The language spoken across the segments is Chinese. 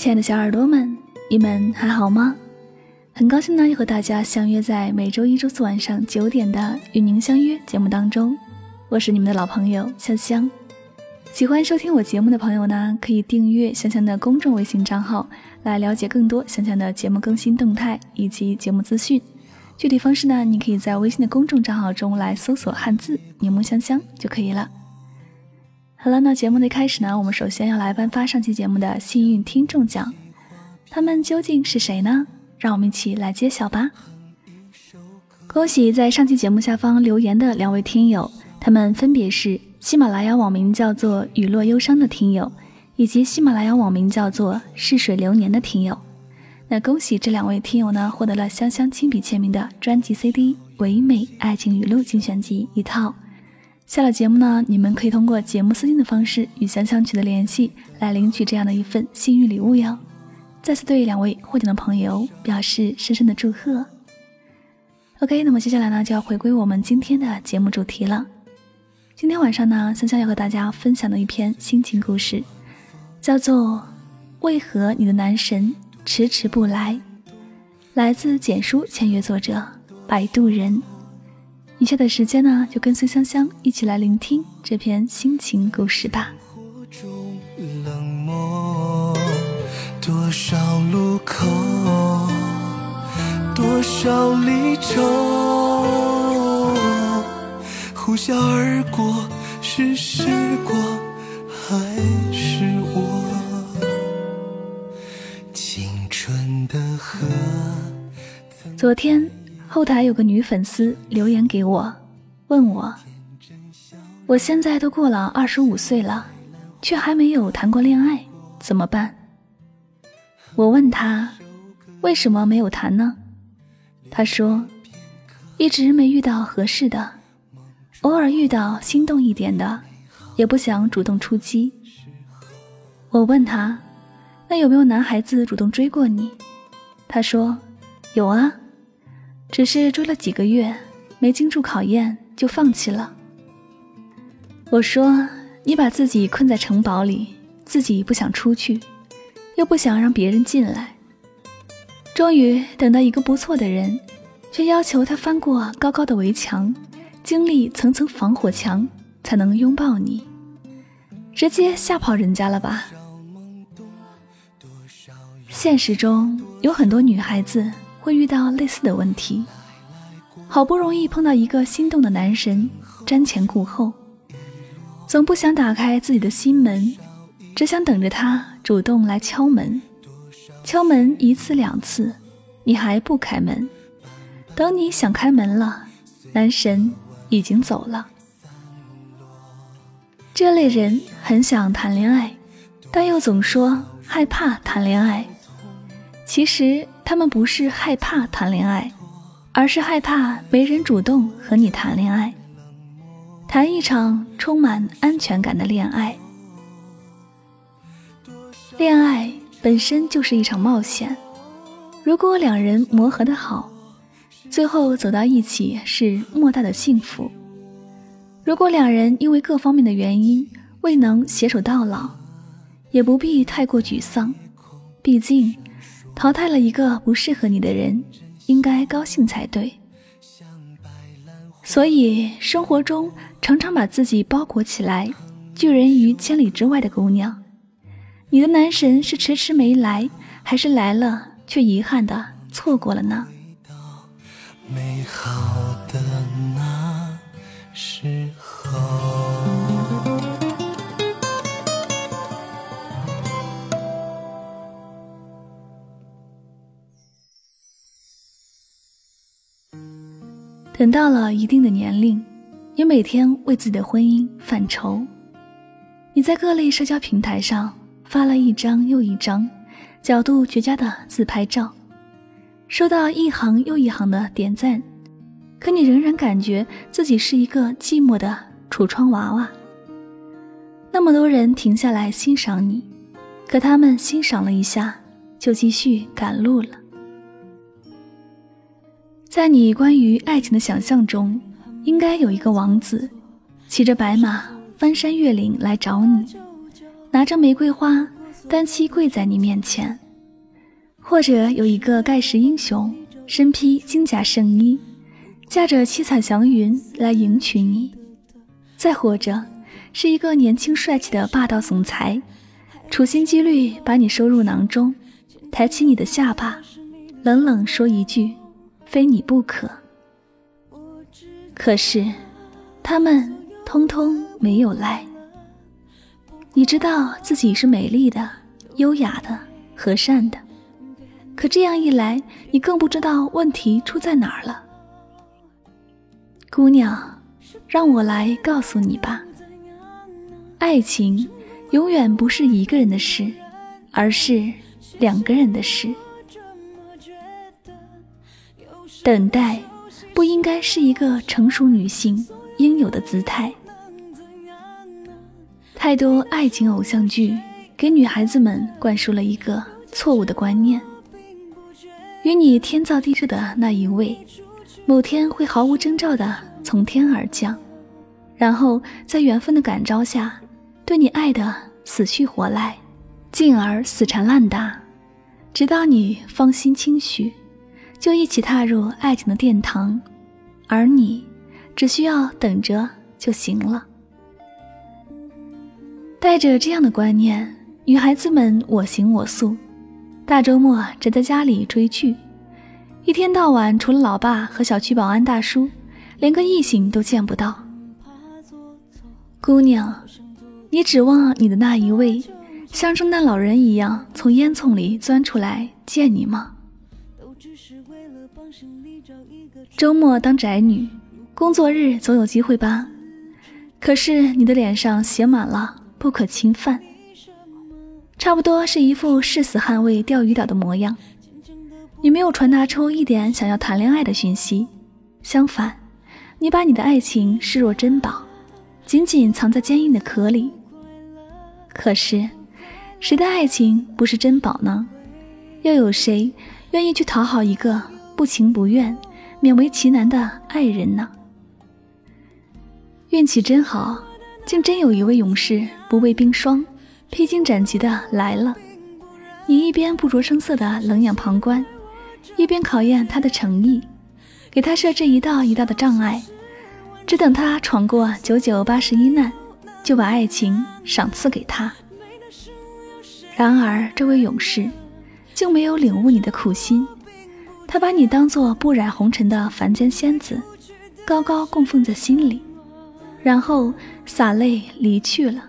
亲爱的小耳朵们，你们还好吗？很高兴呢，又和大家相约在每周一、周四晚上九点的《与您相约》节目当中。我是你们的老朋友香香。喜欢收听我节目的朋友呢，可以订阅香香的公众微信账号，来了解更多香香的节目更新动态以及节目资讯。具体方式呢，你可以在微信的公众账号中来搜索汉字“柠檬香香”就可以了。好了，那节目的开始呢，我们首先要来颁发上期节目的幸运听众奖，他们究竟是谁呢？让我们一起来揭晓吧！恭喜在上期节目下方留言的两位听友，他们分别是喜马拉雅网名叫做“雨落忧伤”的听友，以及喜马拉雅网名叫做“逝水流年”的听友。那恭喜这两位听友呢，获得了香香亲笔签名的专辑 CD《唯美爱情语录精选集》一套。下了节目呢，你们可以通过节目私信的方式与香香取得联系，来领取这样的一份幸运礼物哟。再次对两位获奖的朋友表示深深的祝贺。OK，那么接下来呢，就要回归我们今天的节目主题了。今天晚上呢，香香要和大家分享的一篇心情故事，叫做《为何你的男神迟迟不来》，来自简书签约作者摆渡人。以下的时间呢，就跟随香香一起来聆听这篇心情故事吧。多少路口，多少离愁，呼啸而过，是时光还是我青春的河？昨天。后台有个女粉丝留言给我，问我：“我现在都过了二十五岁了，却还没有谈过恋爱，怎么办？”我问她：“为什么没有谈呢？”她说：“一直没遇到合适的，偶尔遇到心动一点的，也不想主动出击。”我问她：“那有没有男孩子主动追过你？”她说：“有啊。”只是追了几个月，没经住考验就放弃了。我说：“你把自己困在城堡里，自己不想出去，又不想让别人进来。终于等到一个不错的人，却要求他翻过高高的围墙，经历层层防火墙，才能拥抱你，直接吓跑人家了吧？”现实中有很多女孩子。会遇到类似的问题，好不容易碰到一个心动的男神，瞻前顾后，总不想打开自己的心门，只想等着他主动来敲门。敲门一次两次，你还不开门，等你想开门了，男神已经走了。这类人很想谈恋爱，但又总说害怕谈恋爱。其实。他们不是害怕谈恋爱，而是害怕没人主动和你谈恋爱，谈一场充满安全感的恋爱。恋爱本身就是一场冒险，如果两人磨合的好，最后走到一起是莫大的幸福；如果两人因为各方面的原因未能携手到老，也不必太过沮丧，毕竟。淘汰了一个不适合你的人，应该高兴才对。所以生活中常常把自己包裹起来，拒人于千里之外的姑娘，你的男神是迟迟没来，还是来了却遗憾的错过了呢？美好的等到了一定的年龄，你每天为自己的婚姻犯愁。你在各类社交平台上发了一张又一张角度绝佳的自拍照，收到一行又一行的点赞，可你仍然感觉自己是一个寂寞的橱窗娃娃。那么多人停下来欣赏你，可他们欣赏了一下，就继续赶路了。在你关于爱情的想象中，应该有一个王子，骑着白马翻山越岭来找你，拿着玫瑰花，单膝跪在你面前，或者有一个盖世英雄身披金甲圣衣，驾着七彩祥云来迎娶你；再或者是一个年轻帅气的霸道总裁，处心积虑把你收入囊中，抬起你的下巴，冷冷说一句“非你不可”。可是，他们通通没有来。你知道自己是美丽的、优雅的、和善的，可这样一来，你更不知道问题出在哪儿了。姑娘，让我来告诉你吧，爱情永远不是一个人的事，而是两个人的事。等待不应该是一个成熟女性应有的姿态。太多爱情偶像剧给女孩子们灌输了一个错误的观念：与你天造地设的那一位，某天会毫无征兆的从天而降，然后在缘分的感召下，对你爱的死去活来，进而死缠烂打，直到你芳心轻许，就一起踏入爱情的殿堂，而你只需要等着就行了。带着这样的观念，女孩子们我行我素，大周末宅在家里追剧，一天到晚除了老爸和小区保安大叔，连个异性都见不到。姑娘，你指望你的那一位像圣诞老人一样从烟囱里钻出来见你吗？周末当宅女，工作日总有机会吧？可是你的脸上写满了。不可侵犯，差不多是一副誓死捍卫钓鱼岛的模样。你没有传达出一点想要谈恋爱的讯息，相反，你把你的爱情视若珍宝，紧紧藏在坚硬的壳里。可是，谁的爱情不是珍宝呢？又有谁愿意去讨好一个不情不愿、勉为其难的爱人呢？运气真好。竟真有一位勇士不畏冰霜，披荆斩棘的来了。你一边不着声色的冷眼旁观，一边考验他的诚意，给他设置一道一道的障碍，只等他闯过九九八十一难，就把爱情赏赐给他。然而，这位勇士竟没有领悟你的苦心，他把你当做不染红尘的凡间仙子，高高供奉在心里。然后洒泪离去了。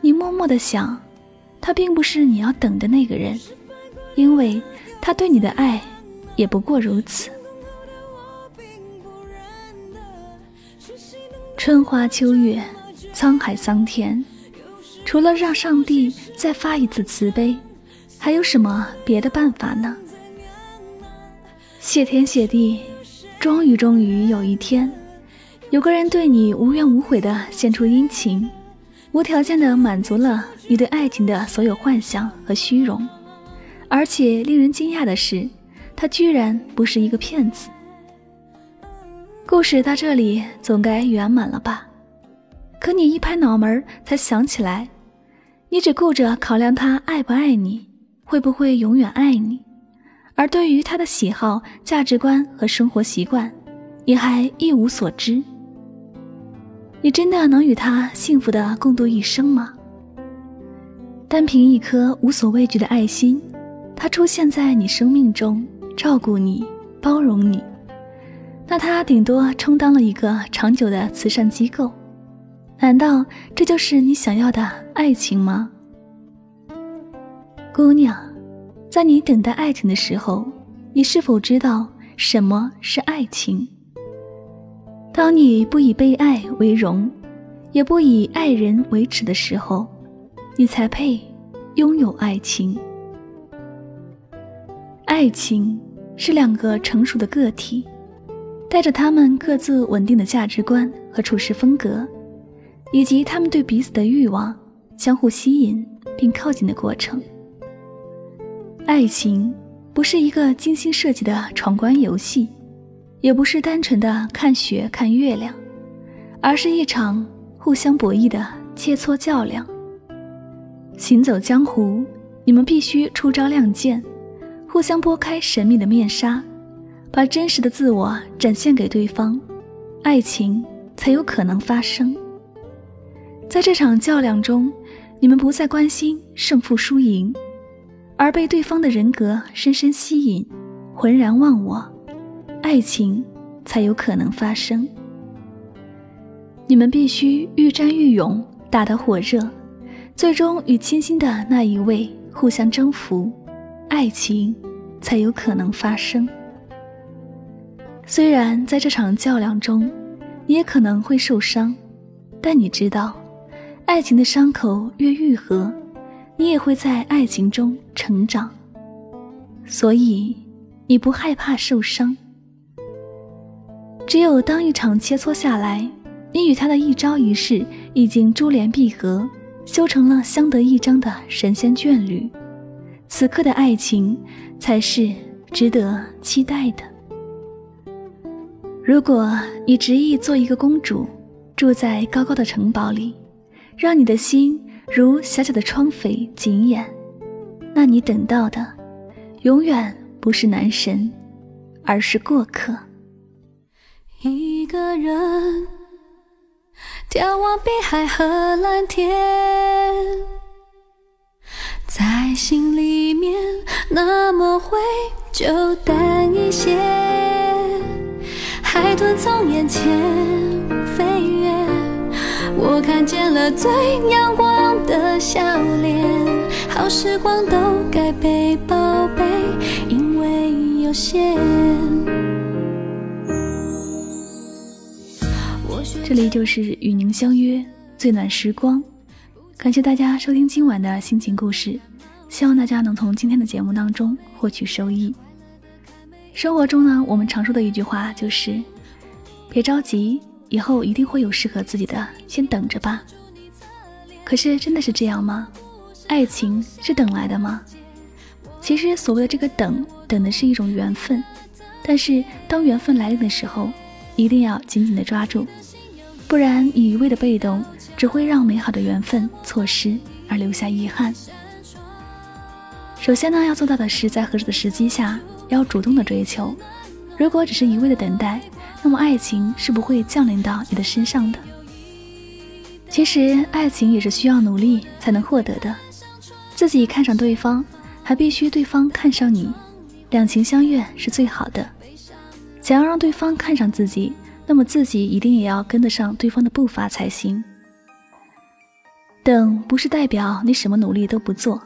你默默的想，他并不是你要等的那个人，因为他对你的爱也不过如此。春花秋月，沧海桑田，除了让上帝再发一次慈悲，还有什么别的办法呢？谢天谢地，终于终于有一天。有个人对你无怨无悔地献出殷勤，无条件地满足了你对爱情的所有幻想和虚荣，而且令人惊讶的是，他居然不是一个骗子。故事到这里总该圆满了吧？可你一拍脑门才想起来，你只顾着考量他爱不爱你，会不会永远爱你，而对于他的喜好、价值观和生活习惯，你还一无所知。你真的能与他幸福的共度一生吗？单凭一颗无所畏惧的爱心，他出现在你生命中，照顾你，包容你，那他顶多充当了一个长久的慈善机构。难道这就是你想要的爱情吗？姑娘，在你等待爱情的时候，你是否知道什么是爱情？当你不以被爱为荣，也不以爱人为耻的时候，你才配拥有爱情。爱情是两个成熟的个体，带着他们各自稳定的价值观和处事风格，以及他们对彼此的欲望，相互吸引并靠近的过程。爱情不是一个精心设计的闯关游戏。也不是单纯的看雪看月亮，而是一场互相博弈的切磋较量。行走江湖，你们必须出招亮剑，互相拨开神秘的面纱，把真实的自我展现给对方，爱情才有可能发生。在这场较量中，你们不再关心胜负输赢，而被对方的人格深深吸引，浑然忘我，爱情才有可能发生。你们必须愈战愈勇，打得火热。最终与倾心的那一位互相征服，爱情才有可能发生。虽然在这场较量中，你也可能会受伤，但你知道，爱情的伤口越愈合，你也会在爱情中成长。所以，你不害怕受伤。只有当一场切磋下来，你与他的一招一式已经珠联璧合。修成了相得益彰的神仙眷侣，此刻的爱情才是值得期待的。如果你执意做一个公主，住在高高的城堡里，让你的心如小小的窗扉紧掩，那你等到的，永远不是男神，而是过客。一个人。眺望碧海和蓝天，在心里面那么会就淡一些。海豚从眼前，我看见了最阳光的笑脸。好时光都该被宝贝，因为有限。这里就是与您相约最暖时光，感谢大家收听今晚的心情故事，希望大家能从今天的节目当中获取收益。生活中呢，我们常说的一句话就是“别着急，以后一定会有适合自己的，先等着吧。”可是真的是这样吗？爱情是等来的吗？其实所谓的这个等，等的是一种缘分，但是当缘分来临的时候，一定要紧紧的抓住。不然你，一味的被动只会让美好的缘分错失，而留下遗憾。首先呢，要做到的是在合适的时机下要主动的追求。如果只是一味的等待，那么爱情是不会降临到你的身上的。其实，爱情也是需要努力才能获得的。自己看上对方，还必须对方看上你，两情相悦是最好的。想要让对方看上自己。那么自己一定也要跟得上对方的步伐才行。等不是代表你什么努力都不做，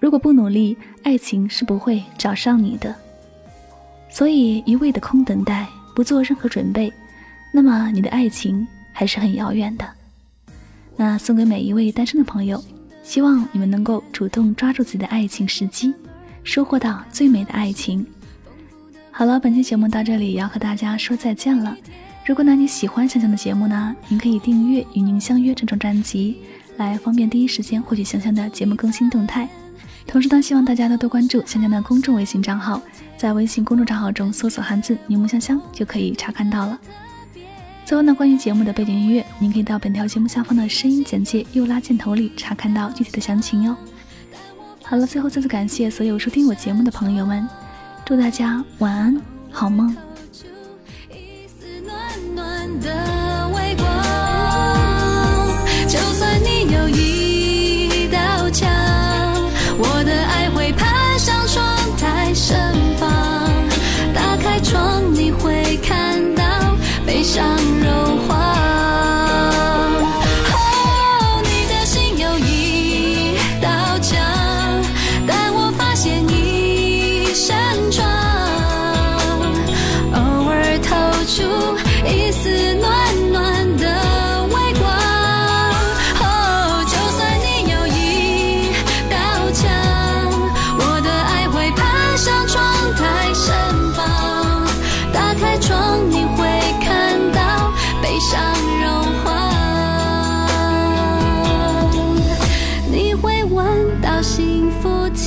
如果不努力，爱情是不会找上你的。所以一味的空等待，不做任何准备，那么你的爱情还是很遥远的。那送给每一位单身的朋友，希望你们能够主动抓住自己的爱情时机，收获到最美的爱情。好了，本期节目到这里要和大家说再见了。如果呢你喜欢香香的节目呢，您可以订阅《与您相约》这张专辑，来方便第一时间获取香香的节目更新动态。同时呢，希望大家多多关注香香的公众微信账号，在微信公众账号中搜索汉字“柠檬香香”就可以查看到了。最后呢，关于节目的背景音乐，您可以到本条节目下方的声音简介右拉箭头里查看到具体的详情哟。好了，最后再次感谢所有收听我节目的朋友们，祝大家晚安，好梦。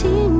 情。